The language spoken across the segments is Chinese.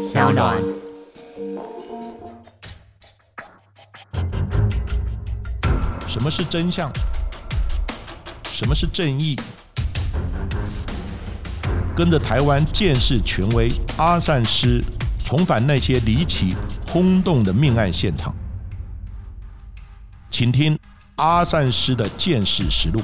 小暖。什么是真相？什么是正义？跟着台湾建士权威阿善师，重返那些离奇轰动的命案现场，请听阿善师的见识实录。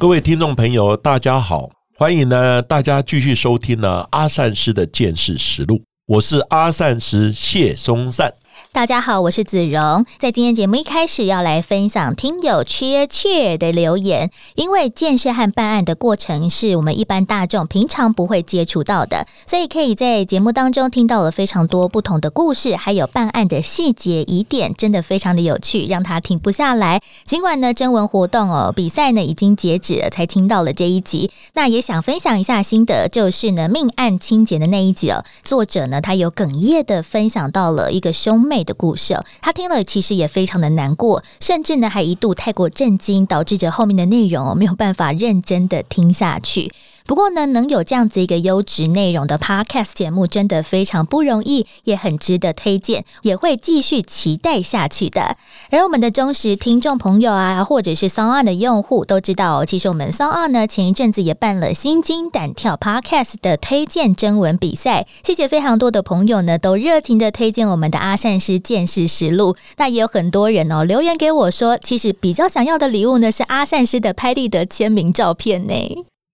各位听众朋友，大家好，欢迎呢大家继续收听呢阿善师的见识实录，我是阿善师谢松善。大家好，我是子荣。在今天节目一开始要来分享听友 cheer cheer 的留言，因为建设和办案的过程是我们一般大众平常不会接触到的，所以可以在节目当中听到了非常多不同的故事，还有办案的细节疑点，真的非常的有趣，让他停不下来。尽管呢征文活动哦比赛呢已经截止了，才听到了这一集，那也想分享一下心得，就是呢命案清洁的那一集哦，作者呢他有哽咽的分享到了一个兄妹。的故事，他听了其实也非常的难过，甚至呢还一度太过震惊，导致着后面的内容没有办法认真的听下去。不过呢，能有这样子一个优质内容的 Podcast 节目，真的非常不容易，也很值得推荐，也会继续期待下去的。而我们的忠实听众朋友啊，或者是 s o n g On 的用户都知道，其实我们 s o n g On 呢前一阵子也办了心惊胆跳 Podcast 的推荐征文比赛，谢谢非常多的朋友呢，都热情的推荐我们的阿善师见识实录。那也有很多人哦留言给我说，其实比较想要的礼物呢是阿善师的拍立得签名照片呢。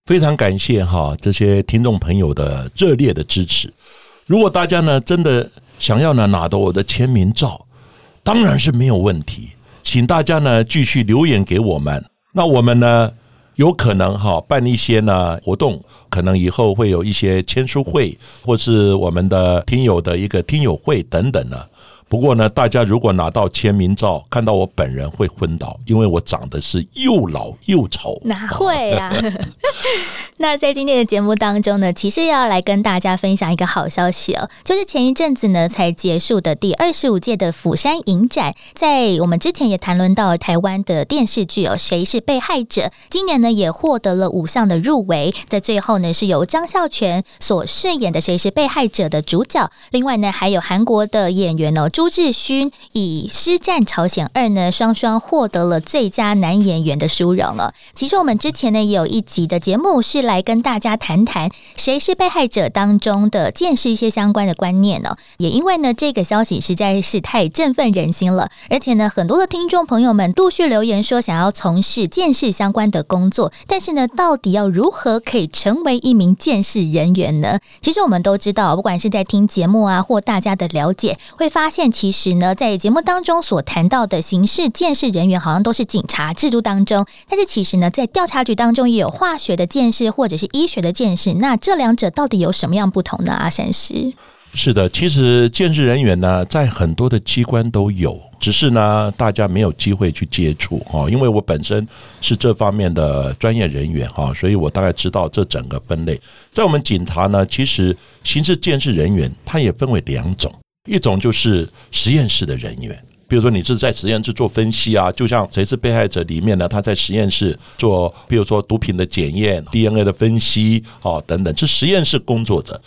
非常感谢哈这些听众朋友的热烈的支持。如果大家呢真的想要呢拿到我的签名照，当然是没有问题，请大家呢继续留言给我们。那我们呢有可能哈办一些呢活动，可能以后会有一些签书会，或是我们的听友的一个听友会等等呢。不过呢，大家如果拿到签名照，看到我本人会昏倒，因为我长得是又老又丑。哪会啊？那在今天的节目当中呢，其实要来跟大家分享一个好消息哦，就是前一阵子呢才结束的第二十五届的釜山影展，在我们之前也谈论到台湾的电视剧哦，谁是被害者？今年呢也获得了五项的入围，在最后呢是由张孝全所饰演的谁是被害者的主角，另外呢还有韩国的演员哦朱志勋以《师战朝鲜二》呢双双获得了最佳男演员的殊荣了。其实我们之前呢也有一集的节目是。来跟大家谈谈谁是被害者当中的见识一些相关的观念呢？也因为呢这个消息实在是太振奋人心了，而且呢很多的听众朋友们陆续留言说想要从事见识相关的工作，但是呢到底要如何可以成为一名见识人员呢？其实我们都知道，不管是在听节目啊或大家的了解，会发现其实呢在节目当中所谈到的刑事见识人员好像都是警察制度当中，但是其实呢在调查局当中也有化学的见识。或者是医学的见识，那这两者到底有什么样不同呢？阿山师是的，其实见识人员呢，在很多的机关都有，只是呢，大家没有机会去接触哈。因为我本身是这方面的专业人员哈，所以我大概知道这整个分类。在我们警察呢，其实刑事见识人员，它也分为两种，一种就是实验室的人员。比如说，你是在实验室做分析啊，就像谁是被害者里面呢？他在实验室做，比如说毒品的检验、DNA 的分析，哦等等，是实验室工作者。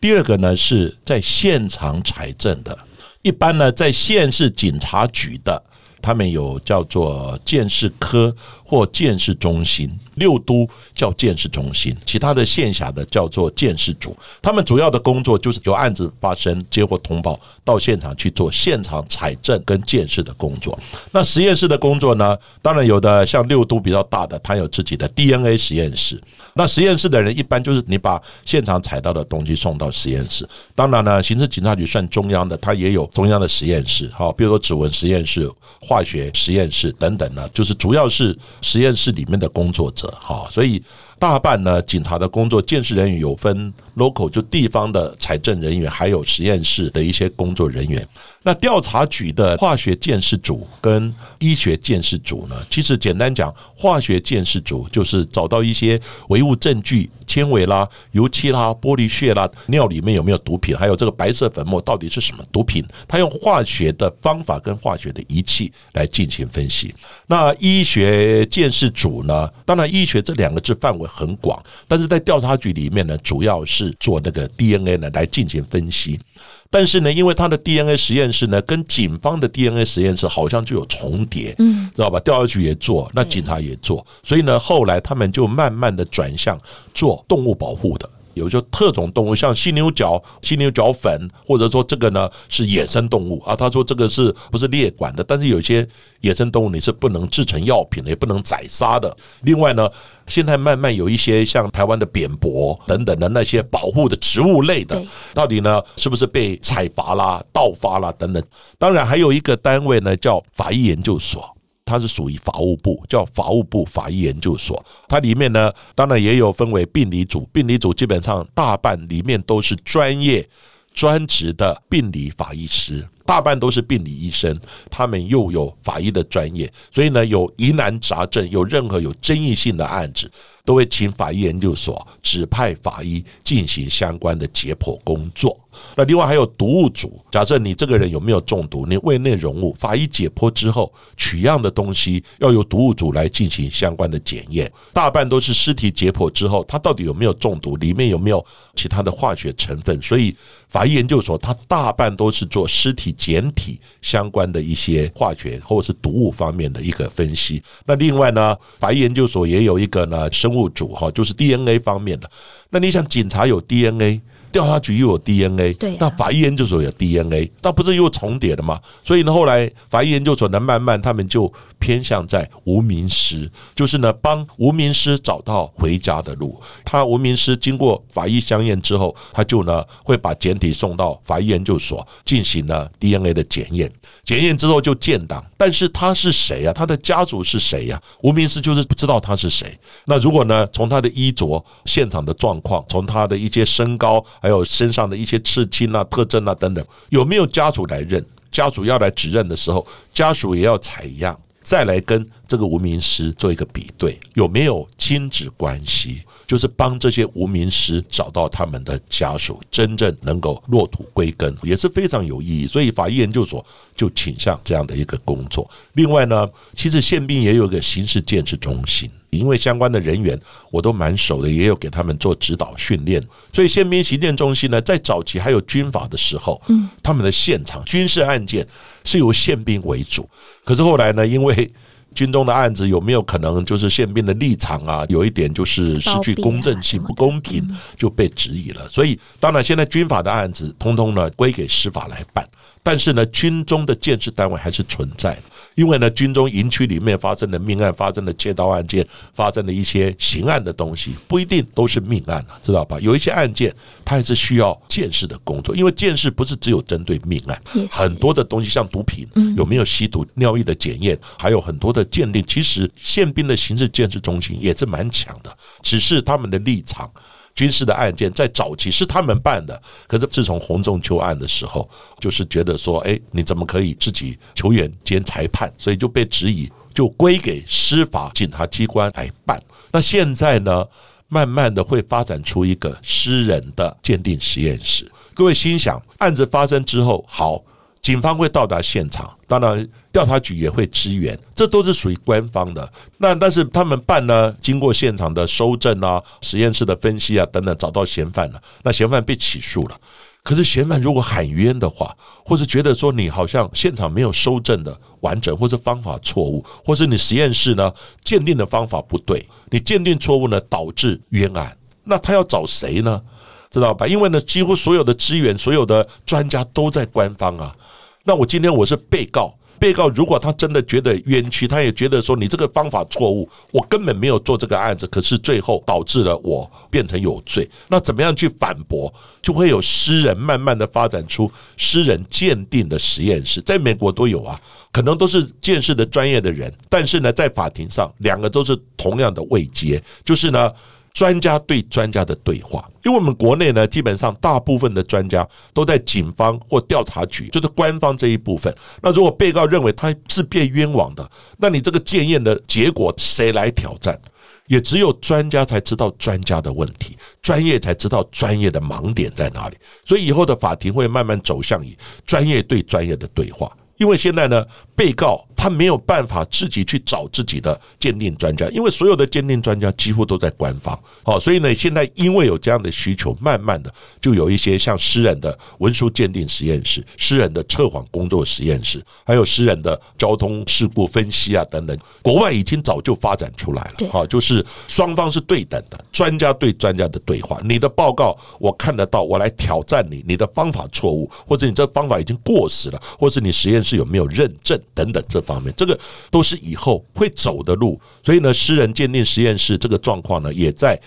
第二个呢，是在现场采证的，一般呢在县市警察局的，他们有叫做鉴识科或鉴识中心。六都叫建设中心，其他的县辖的叫做建设组。他们主要的工作就是有案子发生，接获通报，到现场去做现场采证跟建设的工作。那实验室的工作呢？当然有的，像六都比较大的，它有自己的 DNA 实验室。那实验室的人一般就是你把现场采到的东西送到实验室。当然呢，刑事警察局算中央的，它也有中央的实验室，好，比如说指纹实验室、化学实验室等等呢，就是主要是实验室里面的工作者。哈，所以大半呢，警察的工作，见识人员有分 local 就地方的财政人员，还有实验室的一些工作人员。那调查局的化学鉴识组跟医学鉴识组呢，其实简单讲，化学鉴识组就是找到一些唯物证据，纤维啦、油漆啦、玻璃屑啦、尿里面有没有毒品，还有这个白色粉末到底是什么毒品，他用化学的方法跟化学的仪器来进行分析。那医学鉴识组呢，当然医学这两个字范围很广，但是在调查局里面呢，主要是室做那个 DNA 呢来进行分析。但是呢，因为他的 DNA 实验室呢跟警方的 DNA 实验室好像就有重叠，嗯，知道吧？调查局也做，那警察也做，所以呢，后来他们就慢慢的转向做动物保护的。有就特种动物，像犀牛角、犀牛角粉，或者说这个呢是野生动物啊。他说这个是不是列管的？但是有些野生动物你是不能制成药品的，也不能宰杀的。另外呢，现在慢慢有一些像台湾的扁柏等等的那些保护的植物类的，到底呢是不是被采伐啦、盗伐啦等等？当然还有一个单位呢叫法医研究所。它是属于法务部，叫法务部法医研究所。它里面呢，当然也有分为病理组，病理组基本上大半里面都是专业、专职的病理法医师，大半都是病理医生，他们又有法医的专业，所以呢，有疑难杂症，有任何有争议性的案子，都会请法医研究所指派法医进行相关的解剖工作。那另外还有毒物组，假设你这个人有没有中毒，你胃内容物，法医解剖之后取样的东西要由毒物组来进行相关的检验，大半都是尸体解剖之后，它到底有没有中毒，里面有没有其他的化学成分，所以法医研究所它大半都是做尸体检体相关的一些化学或者是毒物方面的一个分析。那另外呢，法医研究所也有一个呢生物组哈，就是 DNA 方面的。那你想，警察有 DNA。调查局又有 DNA，对啊那法医研究所有 DNA，那不是又重叠了吗？所以呢，后来法医研究所呢，慢慢他们就偏向在无名尸，就是呢帮无名尸找到回家的路。他无名尸经过法医相验之后，他就呢会把检体送到法医研究所进行了 DNA 的检验，检验之后就建档。但是他是谁啊？他的家族是谁呀、无名尸就是不知道他是谁。那如果呢，从他的衣着、现场的状况，从他的一些身高，还有身上的一些刺青啊、特征啊等等，有没有家属来认？家属要来指认的时候，家属也要采样，再来跟这个无名尸做一个比对，有没有亲子关系？就是帮这些无名尸找到他们的家属，真正能够落土归根，也是非常有意义。所以法医研究所就倾向这样的一个工作。另外呢，其实宪兵也有一个刑事建设中心。因为相关的人员我都蛮熟的，也有给他们做指导训练，所以宪兵行政中心呢，在早期还有军法的时候，嗯，他们的现场军事案件是由宪兵为主，可是后来呢，因为军中的案子有没有可能就是宪兵的立场啊，有一点就是失去公正性、不公平，就被质疑了。所以当然现在军法的案子，通通呢归给司法来办。但是呢，军中的建设单位还是存在的，因为呢，军中营区里面发生的命案、发生的窃盗案件、发生的一些刑案的东西，不一定都是命案啊，知道吧？有一些案件它还是需要见识的工作，因为见识不是只有针对命案，很多的东西像毒品有没有吸毒、尿液的检验，还有很多的鉴定，其实宪兵的刑事鉴识中心也是蛮强的，只是他们的立场。军事的案件在早期是他们办的，可是自从洪仲秋案的时候，就是觉得说，哎，你怎么可以自己球员兼裁判？所以就被质疑，就归给司法警察机关来办。那现在呢，慢慢的会发展出一个私人的鉴定实验室。各位心想，案子发生之后，好。警方会到达现场，当然调查局也会支援，这都是属于官方的。那但是他们办呢，经过现场的收证啊、实验室的分析啊等等，找到嫌犯了。那嫌犯被起诉了，可是嫌犯如果喊冤的话，或是觉得说你好像现场没有收证的完整，或是方法错误，或是你实验室呢鉴定的方法不对，你鉴定错误呢导致冤案，那他要找谁呢？知道吧？因为呢，几乎所有的资源、所有的专家都在官方啊。那我今天我是被告，被告如果他真的觉得冤屈，他也觉得说你这个方法错误，我根本没有做这个案子，可是最后导致了我变成有罪，那怎么样去反驳？就会有私人慢慢的发展出私人鉴定的实验室，在美国都有啊，可能都是鉴识的专业的人，但是呢，在法庭上两个都是同样的位阶，就是呢。专家对专家的对话，因为我们国内呢，基本上大部分的专家都在警方或调查局，就是官方这一部分。那如果被告认为他是被冤枉的，那你这个检验的结果谁来挑战？也只有专家才知道专家的问题，专业才知道专业的盲点在哪里。所以以后的法庭会慢慢走向以专业对专业的对话。因为现在呢，被告他没有办法自己去找自己的鉴定专家，因为所有的鉴定专家几乎都在官方。好，所以呢，现在因为有这样的需求，慢慢的就有一些像私人的文书鉴定实验室、私人的测谎工作实验室，还有私人的交通事故分析啊等等，国外已经早就发展出来了。好，就是双方是对等的，专家对专家的对话。你的报告我看得到，我来挑战你，你的方法错误，或者你这方法已经过时了，或者你实验室有没有认证等等这方面，这个都是以后会走的路。所以呢，私人鉴定实验室这个状况呢，也在。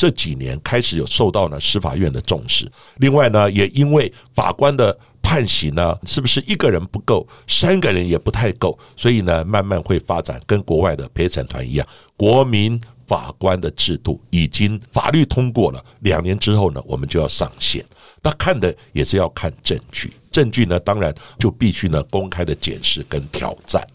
这几年开始有受到呢司法院的重视，另外呢，也因为法官的判刑呢，是不是一个人不够，三个人也不太够，所以呢，慢慢会发展跟国外的陪审团一样，国民法官的制度已经法律通过了，两年之后呢，我们就要上线。那看的也是要看证据，证据呢，当然就必须呢公开的检视跟挑战。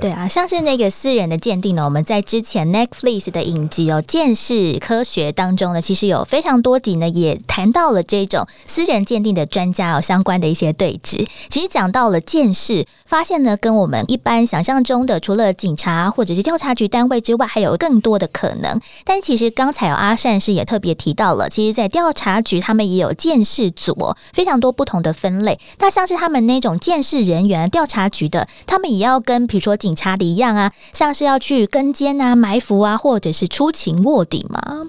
对啊，像是那个私人的鉴定呢，我们在之前 Netflix 的影集哦《见识科学》当中呢，其实有非常多集呢，也谈到了这种私人鉴定的专家哦相关的一些对峙。其实讲到了见识，发现呢，跟我们一般想象中的，除了警察或者是调查局单位之外，还有更多的可能。但其实刚才有阿善是也特别提到了，其实，在调查局他们也有见识组，非常多不同的分类。那像是他们那种见识人员，调查局的，他们也要跟比如说警警察的一样啊，像是要去跟监啊、埋伏啊，或者是出勤卧底嘛。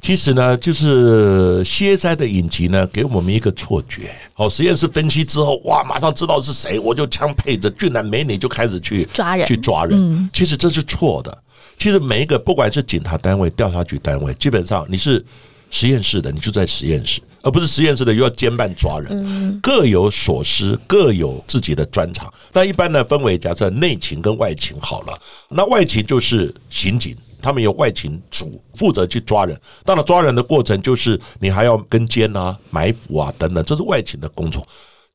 其实呢，就是歇灾的影集呢，给我们一个错觉。好，实验室分析之后，哇，马上知道是谁，我就枪配着俊男美女就开始去抓人，去抓人。其实这是错的。其实每一个不管是警察单位、调查局单位，基本上你是实验室的，你就在实验室。而不是实验室的又要兼办抓人，各有所思，各有自己的专长。那一般呢，分为假设内勤跟外勤好了。那外勤就是刑警，他们有外勤组负责去抓人。当然，抓人的过程就是你还要跟监啊、埋伏啊等等，这是外勤的工作，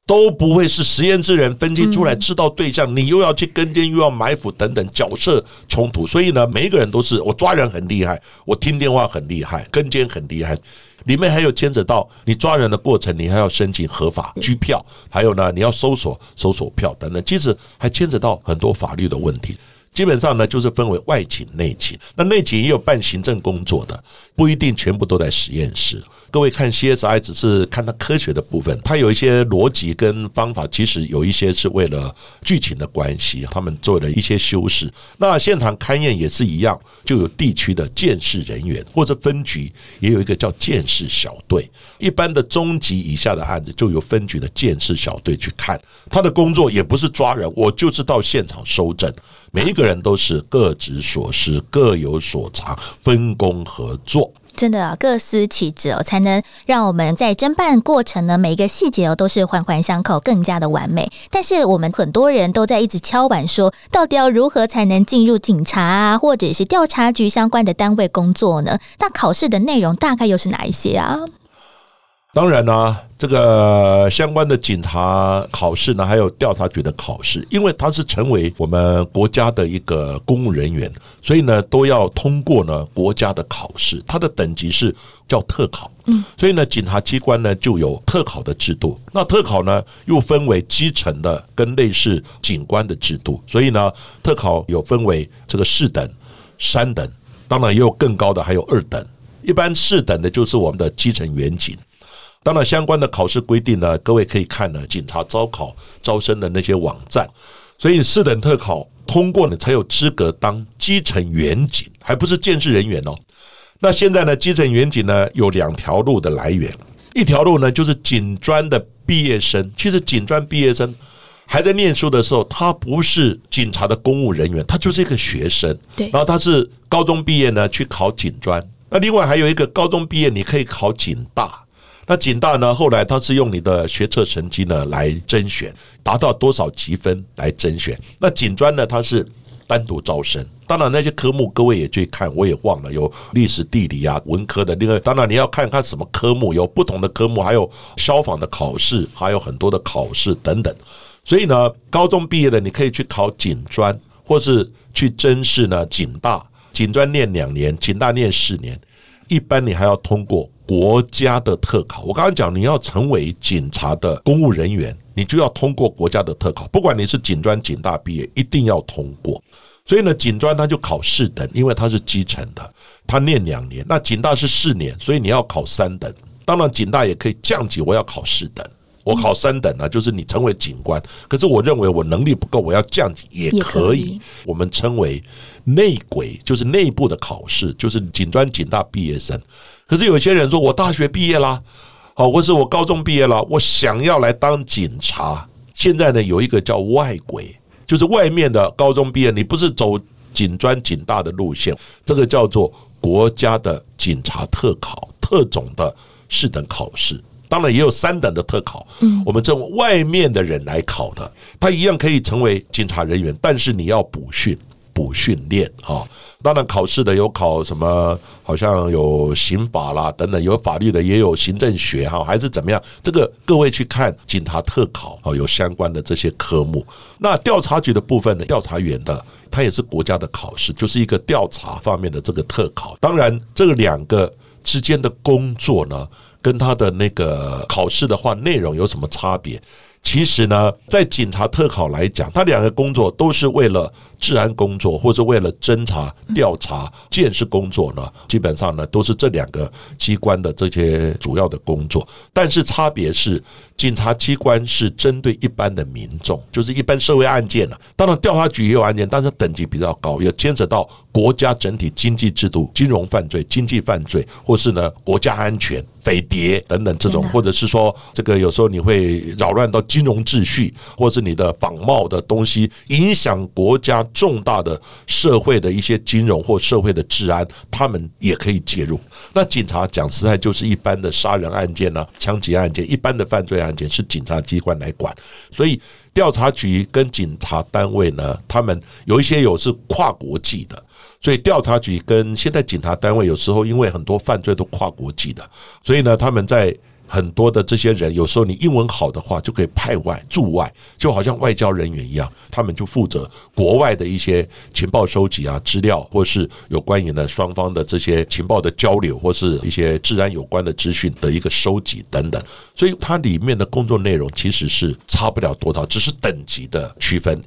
都不会是实验室人分析出来知道对象，你又要去跟监，又要埋伏等等角色冲突。所以呢，每一个人都是我抓人很厉害，我听电话很厉害，跟监很厉害。里面还有牵扯到你抓人的过程，你还要申请合法拘票，还有呢，你要搜索搜索票等等，其实还牵扯到很多法律的问题。基本上呢，就是分为外勤、内勤。那内勤也有办行政工作的，不一定全部都在实验室。各位看 CSI 只是看它科学的部分，它有一些逻辑跟方法，其实有一些是为了剧情的关系，他们做了一些修饰。那现场勘验也是一样，就有地区的鉴识人员或者分局也有一个叫鉴识小队。一般的中级以下的案子，就由分局的鉴识小队去看。他的工作也不是抓人，我就是到现场收证。每一个人都是各执所思，各有所长，分工合作。真的啊，各司其职哦，才能让我们在侦办过程呢，每一个细节哦都是环环相扣，更加的完美。但是我们很多人都在一直敲碗说，到底要如何才能进入警察啊，或者是调查局相关的单位工作呢？那考试的内容大概又是哪一些啊？当然呢，这个相关的警察考试呢，还有调查局的考试，因为他是成为我们国家的一个公务人员，所以呢，都要通过呢国家的考试。它的等级是叫特考，嗯，所以呢，警察机关呢就有特考的制度。那特考呢又分为基层的跟类似警官的制度，所以呢，特考有分为这个四等、三等，当然也有更高的，还有二等。一般四等的就是我们的基层员警。当然，相关的考试规定呢，各位可以看呢，警察招考招生的那些网站。所以四等特考通过了，才有资格当基层员警，还不是建设人员哦。那现在呢，基层员警呢有两条路的来源，一条路呢就是警专的毕业生。其实警专毕业生还在念书的时候，他不是警察的公务人员，他就是一个学生。对，然后他是高中毕业呢去考警专。那另外还有一个高中毕业，你可以考警大。那警大呢？后来他是用你的学测成绩呢来甄选，达到多少积分来甄选。那警专呢？它是单独招生。当然那些科目各位也去看，我也忘了有历史、地理啊，文科的。另外，当然你要看看什么科目，有不同的科目，还有消防的考试，还有很多的考试等等。所以呢，高中毕业的你可以去考警专，或是去甄试呢警大。警专念两年，警大念四年。一般你还要通过。国家的特考，我刚刚讲，你要成为警察的公务人员，你就要通过国家的特考，不管你是警专、警大毕业，一定要通过。所以呢，警专他就考四等，因为他是基层的，他念两年。那警大是四年，所以你要考三等。当然，警大也可以降级，我要考四等，我考三等呢，就是你成为警官。可是我认为我能力不够，我要降级也可以。我们称为内鬼，就是内部的考试，就是警专、警大毕业生。可是有些人说我大学毕业啦，好，或是我高中毕业了，我想要来当警察。现在呢，有一个叫外轨。就是外面的高中毕业，你不是走警专、警大的路线，这个叫做国家的警察特考、特种的四等考试。当然也有三等的特考，嗯，我们这种外面的人来考的，他一样可以成为警察人员，但是你要补训。补训练哈，当然考试的有考什么，好像有刑法啦等等，有法律的也有行政学哈，还是怎么样？这个各位去看警察特考哦，有相关的这些科目。那调查局的部分呢，调查员的他也是国家的考试，就是一个调查方面的这个特考。当然，这两个之间的工作呢，跟他的那个考试的话内容有什么差别？其实呢，在警察特考来讲，他两个工作都是为了治安工作，或者为了侦查、调查、建设工作呢。基本上呢，都是这两个机关的这些主要的工作。但是差别是，警察机关是针对一般的民众，就是一般社会案件了。当然，调查局也有案件，但是等级比较高，也牵扯到国家整体经济制度、金融犯罪、经济犯罪，或是呢国家安全。匪谍等等这种，或者是说这个有时候你会扰乱到金融秩序，或是你的仿冒的东西影响国家重大的社会的一些金融或社会的治安，他们也可以介入。那警察讲实在就是一般的杀人案件呢、枪击案件、一般的犯罪案件是警察机关来管，所以调查局跟警察单位呢，他们有一些有是跨国际的。所以调查局跟现在警察单位有时候因为很多犯罪都跨国际的，所以呢，他们在很多的这些人，有时候你英文好的话，就可以派外驻外，就好像外交人员一样，他们就负责国外的一些情报收集啊、资料，或是有关于呢双方的这些情报的交流，或是一些治安有关的资讯的一个收集等等。所以它里面的工作内容其实是差不了多少，只是等级的区分。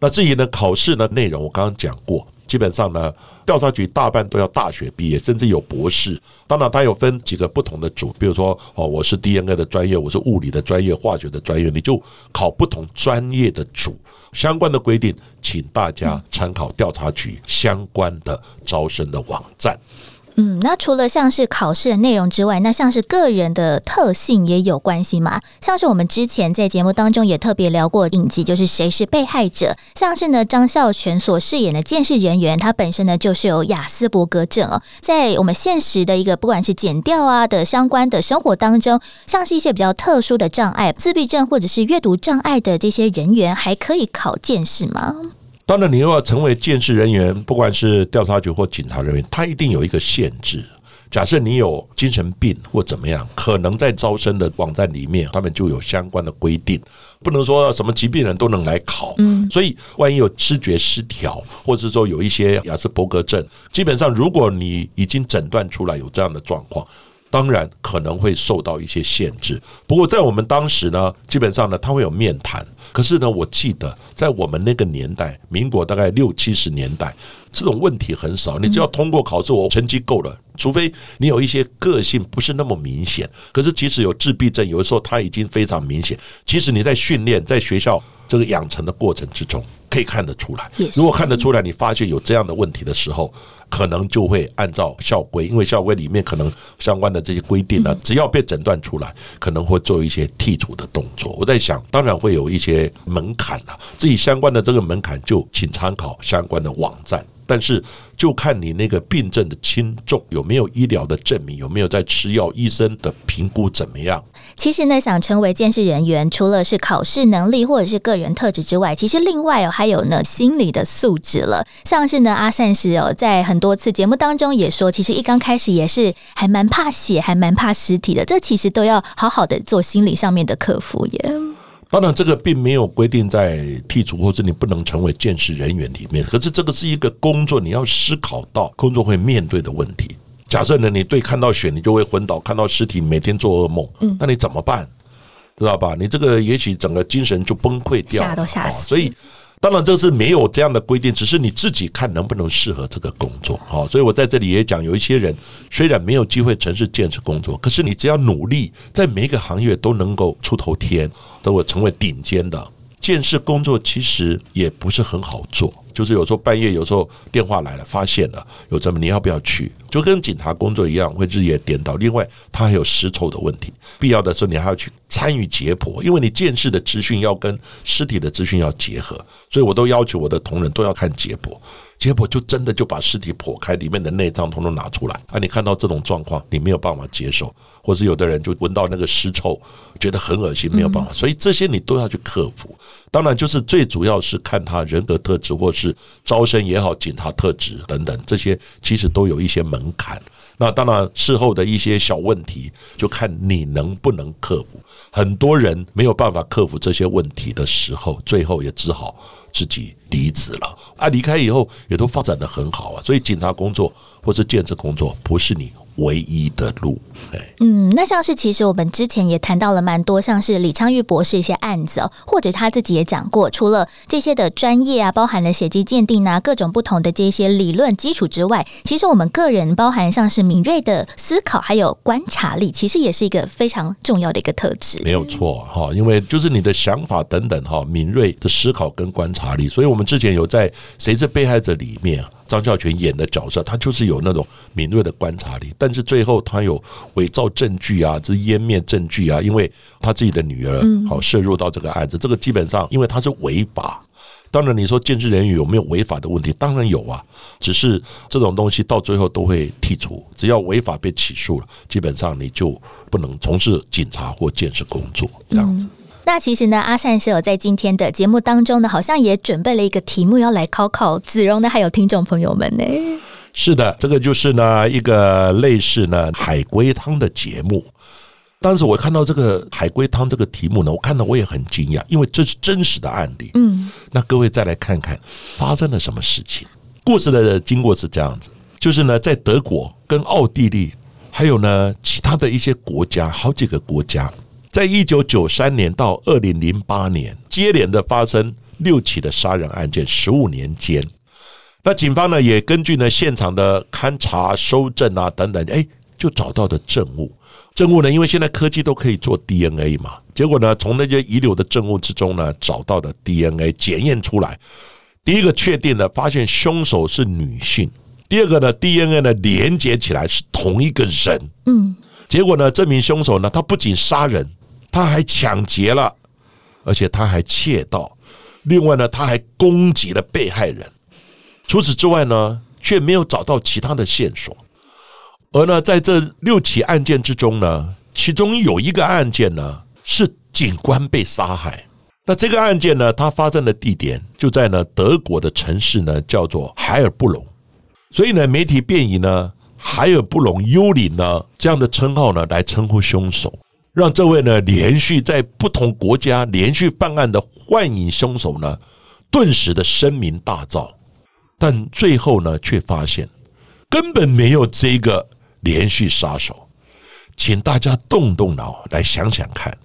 那至于呢考试的内容，我刚刚讲过。基本上呢，调查局大半都要大学毕业，甚至有博士。当然，它有分几个不同的组，比如说哦，我是 DNA 的专业，我是物理的专业，化学的专业，你就考不同专业的组。相关的规定，请大家参考调查局相关的招生的网站。嗯那除了像是考试的内容之外，那像是个人的特性也有关系吗？像是我们之前在节目当中也特别聊过影集，就是谁是被害者？像是呢张孝全所饰演的监视人员，他本身呢就是有雅斯伯格症哦。在我们现实的一个不管是减掉啊的相关的生活当中，像是一些比较特殊的障碍，自闭症或者是阅读障碍的这些人员，还可以考见识吗？当然，你又要成为监视人员，不管是调查局或警察人员，他一定有一个限制。假设你有精神病或怎么样，可能在招生的网站里面，他们就有相关的规定，不能说什么疾病人都能来考。嗯，所以万一有知觉失调，或者说有一些雅斯伯格症，基本上如果你已经诊断出来有这样的状况。当然可能会受到一些限制，不过在我们当时呢，基本上呢，他会有面谈。可是呢，我记得在我们那个年代，民国大概六七十年代，这种问题很少。你只要通过考试，我成绩够了，除非你有一些个性不是那么明显。可是即使有自闭症，有的时候他已经非常明显。即使你在训练，在学校这个养成的过程之中。可以看得出来，如果看得出来，你发现有这样的问题的时候，可能就会按照校规，因为校规里面可能相关的这些规定呢，只要被诊断出来，可能会做一些剔除的动作。我在想，当然会有一些门槛了，自己相关的这个门槛就请参考相关的网站。但是就看你那个病症的轻重，有没有医疗的证明，有没有在吃药，医生的评估怎么样？其实呢，想成为监视人员，除了是考试能力或者是个人特质之外，其实另外哦还有呢心理的素质了。像是呢阿善师哦，在很多次节目当中也说，其实一刚开始也是还蛮怕血，还蛮怕尸体的。这其实都要好好的做心理上面的克服耶。当然，这个并没有规定在剔除或者你不能成为见识人员里面。可是这个是一个工作，你要思考到工作会面对的问题。假设呢，你对看到血你就会昏倒，看到尸体每天做噩梦，嗯那你怎么办？知道吧？你这个也许整个精神就崩溃掉，吓都吓死。所以。当然，这是没有这样的规定，只是你自己看能不能适合这个工作。好，所以我在这里也讲，有一些人虽然没有机会城市建设工作，可是你只要努力，在每一个行业都能够出头天，都会成为顶尖的。建设工作其实也不是很好做，就是有时候半夜，有时候电话来了，发现了有这么，你要不要去？就跟警察工作一样，会日夜颠倒。另外，他还有尸臭的问题，必要的时候你还要去参与解剖，因为你见识的资讯要跟尸体的资讯要结合，所以我都要求我的同仁都要看解剖。结果就真的就把尸体剖开，里面的内脏统统拿出来。啊，你看到这种状况，你没有办法接受，或是有的人就闻到那个尸臭，觉得很恶心，没有办法。所以这些你都要去克服。当然，就是最主要是看他人格特质，或是招生也好，警察特质等等，这些其实都有一些门槛。那当然，事后的一些小问题，就看你能不能克服。很多人没有办法克服这些问题的时候，最后也只好自己离职了。啊，离开以后也都发展的很好啊。所以，警察工作或是建设工作，不是你。唯一的路，嗯，那像是其实我们之前也谈到了蛮多，像是李昌钰博士一些案子哦，或者他自己也讲过，除了这些的专业啊，包含了血迹鉴定啊，各种不同的这些理论基础之外，其实我们个人包含像是敏锐的思考，还有观察力，其实也是一个非常重要的一个特质。没有错哈，因为就是你的想法等等哈，敏锐的思考跟观察力，所以我们之前有在《谁是被害者》里面啊。张孝全演的角色，他就是有那种敏锐的观察力，但是最后他有伪造证据啊，这湮灭证据啊，因为他自己的女儿好涉入到这个案子，这个基本上因为他是违法。当然，你说建设人员有没有违法的问题？当然有啊，只是这种东西到最后都会剔除，只要违法被起诉了，基本上你就不能从事警察或建设工作这样子。那其实呢，阿善是有在今天的节目当中呢，好像也准备了一个题目要来考考子荣呢，还有听众朋友们呢。是的，这个就是呢一个类似呢海龟汤的节目。当时我看到这个海龟汤这个题目呢，我看到我也很惊讶，因为这是真实的案例。嗯，那各位再来看看发生了什么事情。故事的经过是这样子，就是呢在德国跟奥地利，还有呢其他的一些国家，好几个国家。在一九九三年到二零零八年，接连的发生六起的杀人案件，十五年间，那警方呢也根据呢现场的勘查、收证啊等等，哎，就找到的证物。证物呢，因为现在科技都可以做 DNA 嘛，结果呢，从那些遗留的证物之中呢，找到的 DNA 检验出来，第一个确定的发现凶手是女性，第二个呢，DNA 呢连接起来是同一个人。嗯，结果呢，这名凶手呢，他不仅杀人。他还抢劫了，而且他还窃盗，另外呢，他还攻击了被害人。除此之外呢，却没有找到其他的线索。而呢，在这六起案件之中呢，其中有一个案件呢，是警官被杀害。那这个案件呢，它发生的地点就在呢德国的城市呢，叫做海尔布隆。所以呢，媒体便以呢海尔布隆幽灵呢这样的称号呢来称呼凶手。让这位呢连续在不同国家连续犯案的幻影凶手呢，顿时的声名大噪，但最后呢却发现根本没有这个连续杀手。请大家动动脑来想想看，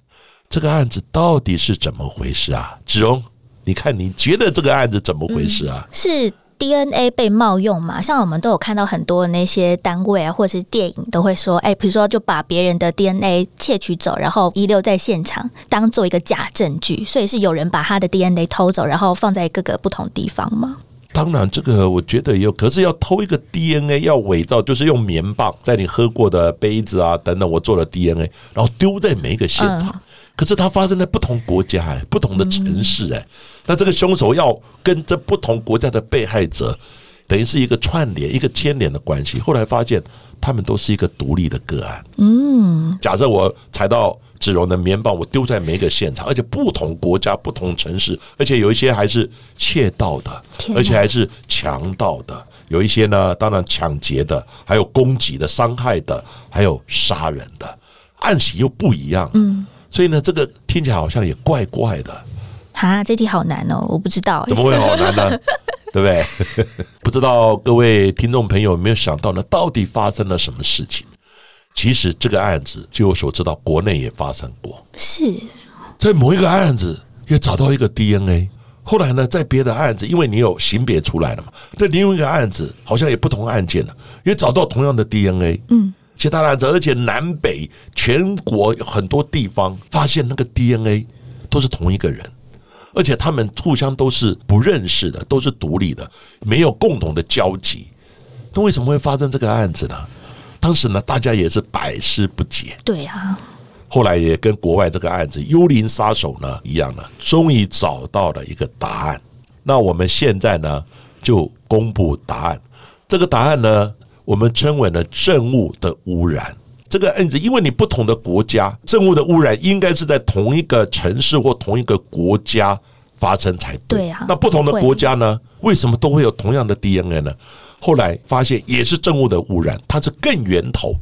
这个案子到底是怎么回事啊？子荣，你看你觉得这个案子怎么回事啊？是。DNA 被冒用嘛？像我们都有看到很多那些单位啊，或者是电影都会说，哎，比如说就把别人的 DNA 窃取走，然后遗留在现场，当做一个假证据。所以是有人把他的 DNA 偷走，然后放在各个不同地方吗？当然，这个我觉得有，可是要偷一个 DNA，要伪造，就是用棉棒在你喝过的杯子啊等等，我做了 DNA，然后丢在每一个现场。可是它发生在不同国家哎，不同的城市哎，那这个凶手要跟这不同国家的被害者，等于是一个串联、一个牵连的关系。后来发现他们都是一个独立的个案。嗯，假设我踩到子荣的棉棒，我丢在每一个现场，而且不同国家、不同城市，而且有一些还是窃盗的，而且还是强盗的，有一些呢，当然抢劫的，还有攻击的、伤害的，还有杀人的，案型又不一样。嗯。所以呢，这个听起来好像也怪怪的。哈，这题好难哦，我不知道。怎么会好难呢？对不对？不知道各位听众朋友有没有想到呢？到底发生了什么事情？其实这个案子，据我所知道，国内也发生过。是在某一个案子也找到一个 DNA。后来呢，在别的案子，因为你有型别出来了嘛，在另外一个案子好像也不同案件了，也找到同样的 DNA。嗯，其他案子，而且南北全国很多地方发现那个 DNA 都是同一个人，而且他们互相都是不认识的，都是独立的，没有共同的交集。那为什么会发生这个案子呢？当时呢，大家也是百思不解。对呀。后来也跟国外这个案子“幽灵杀手”呢一样呢，终于找到了一个答案。那我们现在呢就公布答案。这个答案呢，我们称为呢政务的污染。这个案子，因为你不同的国家，政务的污染应该是在同一个城市或同一个国家发生才对啊。那不同的国家呢，为什么都会有同样的 DNA 呢？后来发现也是政务的污染，它是更源头。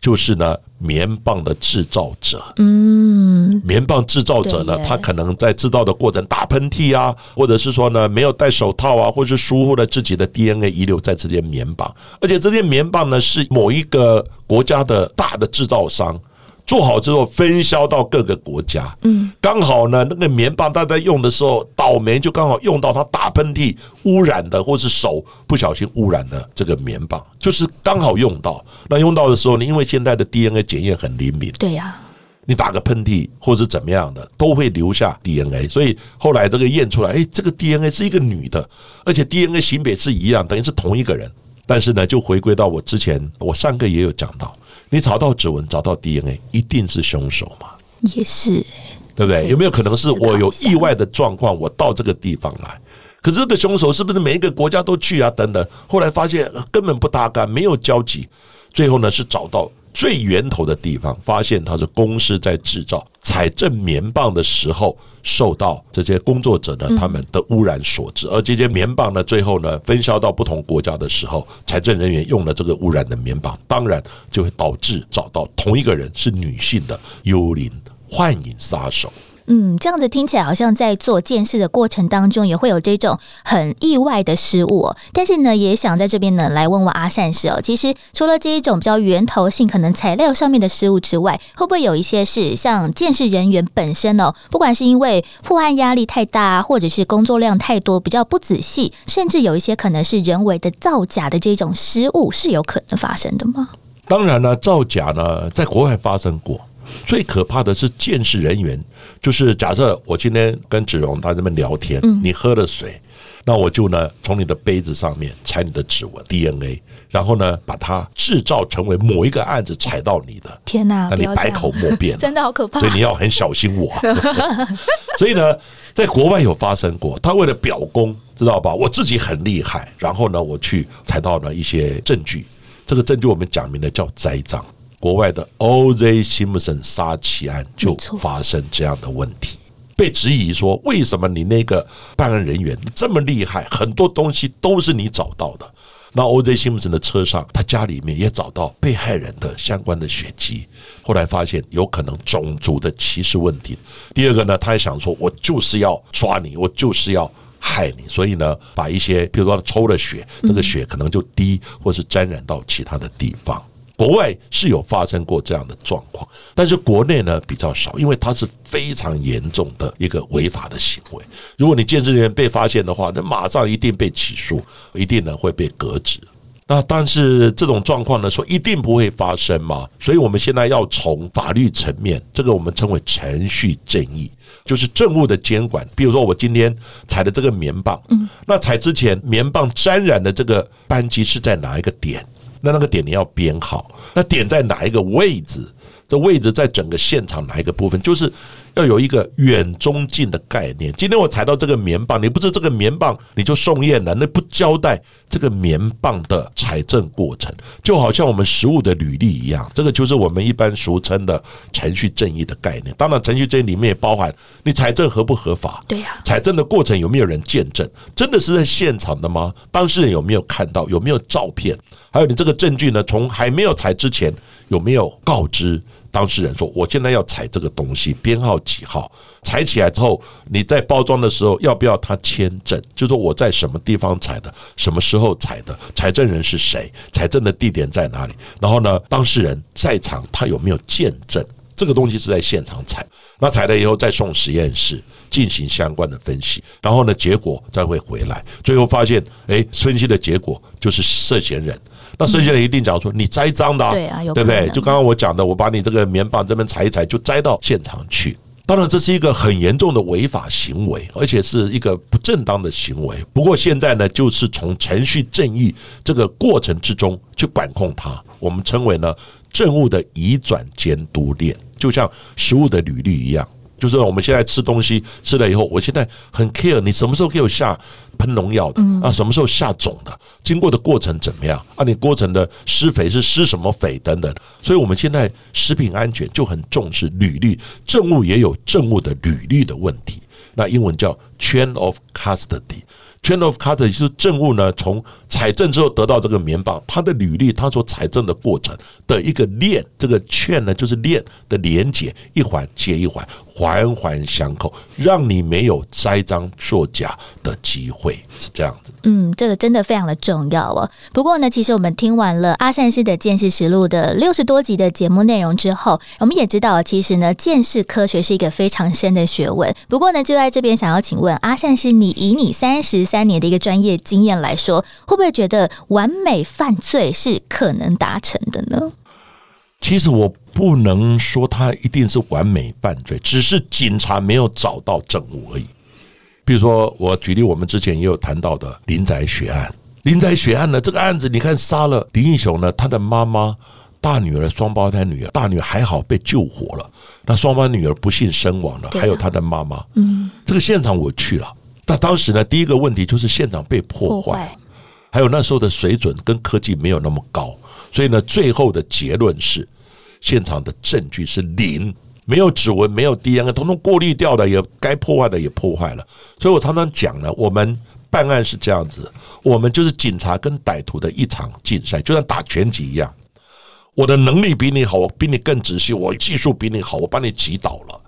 就是呢，棉棒的制造者，嗯，棉棒制造者呢，他可能在制造的过程打喷嚏啊，或者是说呢，没有戴手套啊，或是疏忽了自己的 DNA 遗留在这件棉棒，而且这件棉棒呢，是某一个国家的大的制造商。做好之后分销到各个国家，嗯，刚好呢，那个棉棒大家用的时候倒霉，就刚好用到他打喷嚏污染的，或是手不小心污染的这个棉棒，就是刚好用到。那用到的时候呢，因为现在的 DNA 检验很灵敏，对呀，你打个喷嚏或是怎么样的，都会留下 DNA。所以后来这个验出来，哎，这个 DNA 是一个女的，而且 DNA 型别是一样，等于是同一个人。但是呢，就回归到我之前，我上个也有讲到。你找到指纹，找到 DNA，一定是凶手嘛？也是，对不对？有没有可能是我有意外的状况，我到这个地方来？可是这个凶手是不是每一个国家都去啊？等等，后来发现根本不搭干，没有交集。最后呢，是找到。最源头的地方，发现它是公司在制造财政棉棒的时候，受到这些工作者呢他们的污染所致，而这些棉棒呢，最后呢分销到不同国家的时候，财政人员用了这个污染的棉棒，当然就会导致找到同一个人是女性的幽灵幻影杀手。嗯，这样子听起来好像在做件事的过程当中也会有这种很意外的失误，哦但是呢，也想在这边呢来问问阿善师哦，其实除了这一种比较源头性可能材料上面的失误之外，会不会有一些是像建设人员本身哦，不管是因为破案压力太大，或者是工作量太多，比较不仔细，甚至有一些可能是人为的造假的这种失误是有可能发生的吗？当然了，造假呢，在国外发生过。最可怕的是见识人员，就是假设我今天跟子荣在这边聊天，你喝了水，那我就呢从你的杯子上面采你的指纹 DNA，然后呢把它制造成为某一个案子踩到你的，天哪，那你百口莫辩，真的好可怕，所以你要很小心我。所以呢，在国外有发生过，他为了表功，知道吧？我自己很厉害，然后呢我去采到了一些证据，这个证据我们讲明的叫栽赃。国外的 O.J. Simpson 杀妻案就发生这样的问题，被质疑说为什么你那个办案人员这么厉害，很多东西都是你找到的。那 O.J. Simpson 的车上，他家里面也找到被害人的相关的血迹，后来发现有可能种族的歧视问题。第二个呢，他也想说，我就是要抓你，我就是要害你，所以呢，把一些比如说抽了血，这个血可能就滴或是沾染到其他的地方。国外是有发生过这样的状况，但是国内呢比较少，因为它是非常严重的一个违法的行为。如果你建设人员被发现的话，那马上一定被起诉，一定呢会被革职。那但是这种状况呢，说一定不会发生嘛？所以我们现在要从法律层面，这个我们称为程序正义，就是政务的监管。比如说我今天采的这个棉棒，嗯，那采之前棉棒沾染的这个斑迹是在哪一个点？那那个点你要编好，那点在哪一个位置？这位置在整个现场哪一个部分？就是要有一个远中近的概念。今天我采到这个棉棒，你不知这个棉棒，你就送验了，那不交代这个棉棒的采证过程，就好像我们实物的履历一样。这个就是我们一般俗称的程序正义的概念。当然，程序正义里面也包含你采证合不合法？对呀，采证的过程有没有人见证？真的是在现场的吗？当事人有没有看到？有没有照片？还有你这个证据呢？从还没有采之前有没有告知？当事人说：“我现在要采这个东西，编号几号？采起来之后，你在包装的时候要不要他签证？就说我在什么地方采的，什么时候采的，采证人是谁，采证的地点在哪里？然后呢，当事人在场，他有没有见证？这个东西是在现场采，那采了以后再送实验室进行相关的分析，然后呢，结果再会回来，最后发现，哎，分析的结果就是涉嫌人。那剩下的一定讲说你栽赃的，对啊，对不对？就刚刚我讲的，我把你这个棉棒这边踩一踩，就栽到现场去。当然，这是一个很严重的违法行为，而且是一个不正当的行为。不过现在呢，就是从程序正义这个过程之中去管控它，我们称为呢政务的移转监督链，就像食物的履历一样。就是我们现在吃东西吃了以后，我现在很 care 你什么时候给我下喷农药的啊？什么时候下种的？经过的过程怎么样啊？你过程的施肥是施什么肥等等？所以我们现在食品安全就很重视履历，政务也有政务的履历的问题。那英文叫 chain of custody。Chain of custody 就是政务呢，从采证之后得到这个棉棒，它的履历，它所采证的过程的一个链，这个券呢就是链的连接，一环接一环。环环相扣，让你没有栽赃作假的机会，是这样子。嗯，这个真的非常的重要哦。不过呢，其实我们听完了阿善师的《见识实录》的六十多集的节目内容之后，我们也知道，其实呢，见识科学是一个非常深的学问。不过呢，就在这边想要请问阿善师，你以你三十三年的一个专业经验来说，会不会觉得完美犯罪是可能达成的呢？其实我不能说他一定是完美犯罪，只是警察没有找到证物而已。比如说，我举例，我们之前也有谈到的林宅血案。林宅血案呢，这个案子你看杀了林英雄呢，他的妈妈、大女儿、双胞胎女儿，大女儿还好被救活了，那双胞女儿不幸身亡了，还有他的妈妈。嗯，这个现场我去了，但当时呢，第一个问题就是现场被破坏，还有那时候的水准跟科技没有那么高。所以呢，最后的结论是，现场的证据是零，没有指纹，没有 DNA，统统过滤掉的，也该破坏的也破坏了。所以我常常讲呢，我们办案是这样子，我们就是警察跟歹徒的一场竞赛，就像打拳击一样，我的能力比你好，我比你更仔细，我技术比你好，我把你击倒了。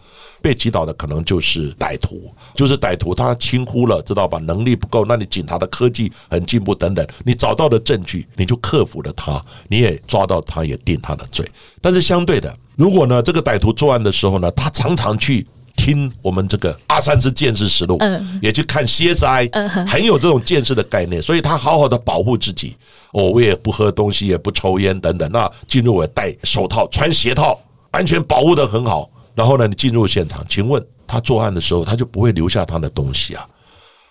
被击倒的可能就是歹徒，就是歹徒他轻忽了，知道吧？能力不够，那你警察的科技很进步等等，你找到的证据，你就克服了他，你也抓到他，也定他的罪。但是相对的，如果呢，这个歹徒作案的时候呢，他常常去听我们这个阿三之见识实录，嗯，也去看 CSI，嗯，很有这种见识的概念，所以他好好的保护自己，哦，我也不喝东西，也不抽烟等等，那进入我戴手套、穿鞋套，安全保护的很好。然后呢，你进入现场，请问他作案的时候，他就不会留下他的东西啊，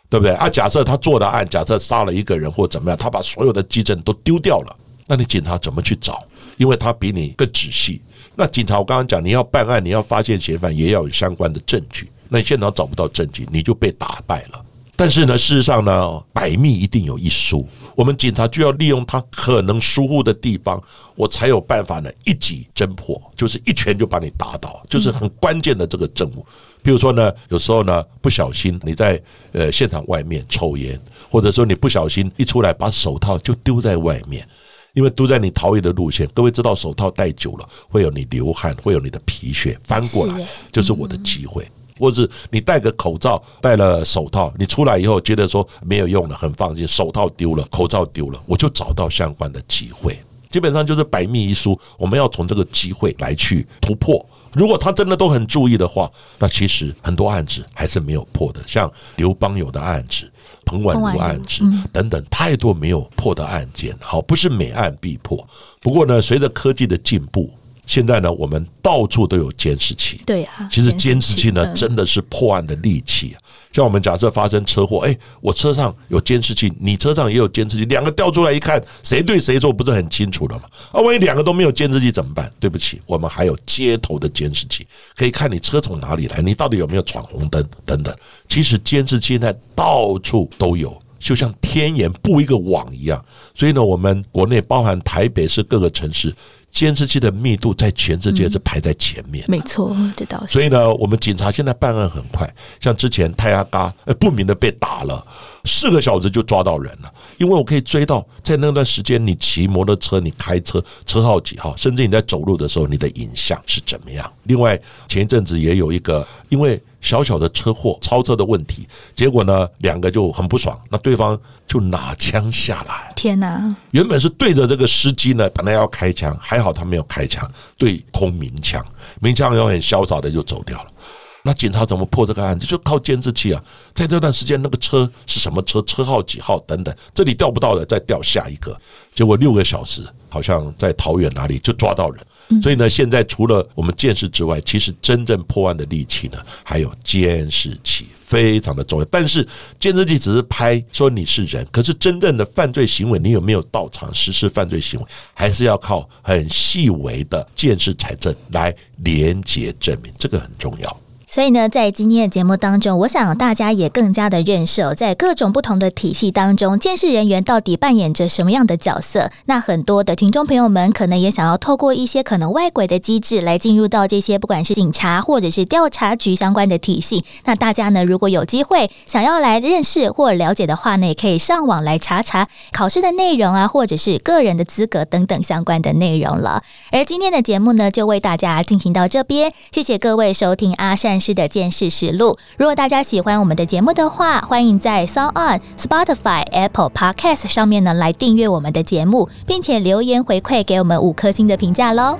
对不对？啊，假设他做的案，假设杀了一个人或怎么样，他把所有的基证都丢掉了，那你警察怎么去找？因为他比你更仔细。那警察，我刚刚讲，你要办案，你要发现嫌犯，也要有相关的证据。那你现场找不到证据，你就被打败了。但是呢，事实上呢，百密一定有一疏。我们警察就要利用他可能疏忽的地方，我才有办法呢一击侦破，就是一拳就把你打倒，就是很关键的这个证物。比如说呢，有时候呢不小心你在呃现场外面抽烟，或者说你不小心一出来把手套就丢在外面，因为丢在你逃逸的路线。各位知道手套戴久了会有你流汗，会有你的皮屑翻过来，就是我的机会。或者你戴个口罩，戴了手套，你出来以后觉得说没有用了，很放心，手套丢了，口罩丢了，我就找到相关的机会。基本上就是百密一疏，我们要从这个机会来去突破。如果他真的都很注意的话，那其实很多案子还是没有破的，像刘邦友的案子、彭婉如案子等等，太多没有破的案件。好，不是每案必破。不过呢，随着科技的进步。现在呢，我们到处都有监视器。对啊，其实监视器呢，真的是破案的利器。像我们假设发生车祸，哎，我车上有监视器，你车上也有监视器，两个调出来一看，谁对谁错不是很清楚了吗？啊，万一两个都没有监视器怎么办？对不起，我们还有街头的监视器，可以看你车从哪里来，你到底有没有闯红灯等等。其实监视器现在到处都有，就像天眼布一个网一样。所以呢，我们国内包含台北市各个城市。监视器的密度在全世界是排在前面，没错，这倒是。所以呢，我们警察现在办案很快，像之前泰阿嘎不明的被打了，四个小时就抓到人了，因为我可以追到在那段时间你骑摩托车、你开车车号几号，甚至你在走路的时候你的影像是怎么样。另外前一阵子也有一个因为小小的车祸超车的问题，结果呢两个就很不爽，那对方就拿枪下来。天哪！原本是对着这个司机呢，本来要开枪，还好他没有开枪，对空鸣枪，鸣枪又很潇洒的就走掉了。那警察怎么破这个案子？就靠监视器啊！在这段时间，那个车是什么车？车号几号？等等，这里调不到的，再调下一个。结果六个小时，好像在桃园哪里就抓到人。所以呢，现在除了我们监视之外，其实真正破案的利器呢，还有监视器，非常的重要。但是监视器只是拍说你是人，可是真正的犯罪行为，你有没有到场实施犯罪行为，还是要靠很细微的监视财政来连接证明，这个很重要。所以呢，在今天的节目当中，我想大家也更加的认识，哦在各种不同的体系当中，监视人员到底扮演着什么样的角色？那很多的听众朋友们可能也想要透过一些可能外鬼的机制来进入到这些不管是警察或者是调查局相关的体系。那大家呢，如果有机会想要来认识或了解的话呢，也可以上网来查查考试的内容啊，或者是个人的资格等等相关的内容了。而今天的节目呢，就为大家进行到这边，谢谢各位收听阿善。师的见识实录。如果大家喜欢我们的节目的话，欢迎在 Sound On、Spotify、Apple Podcast 上面呢来订阅我们的节目，并且留言回馈给我们五颗星的评价喽。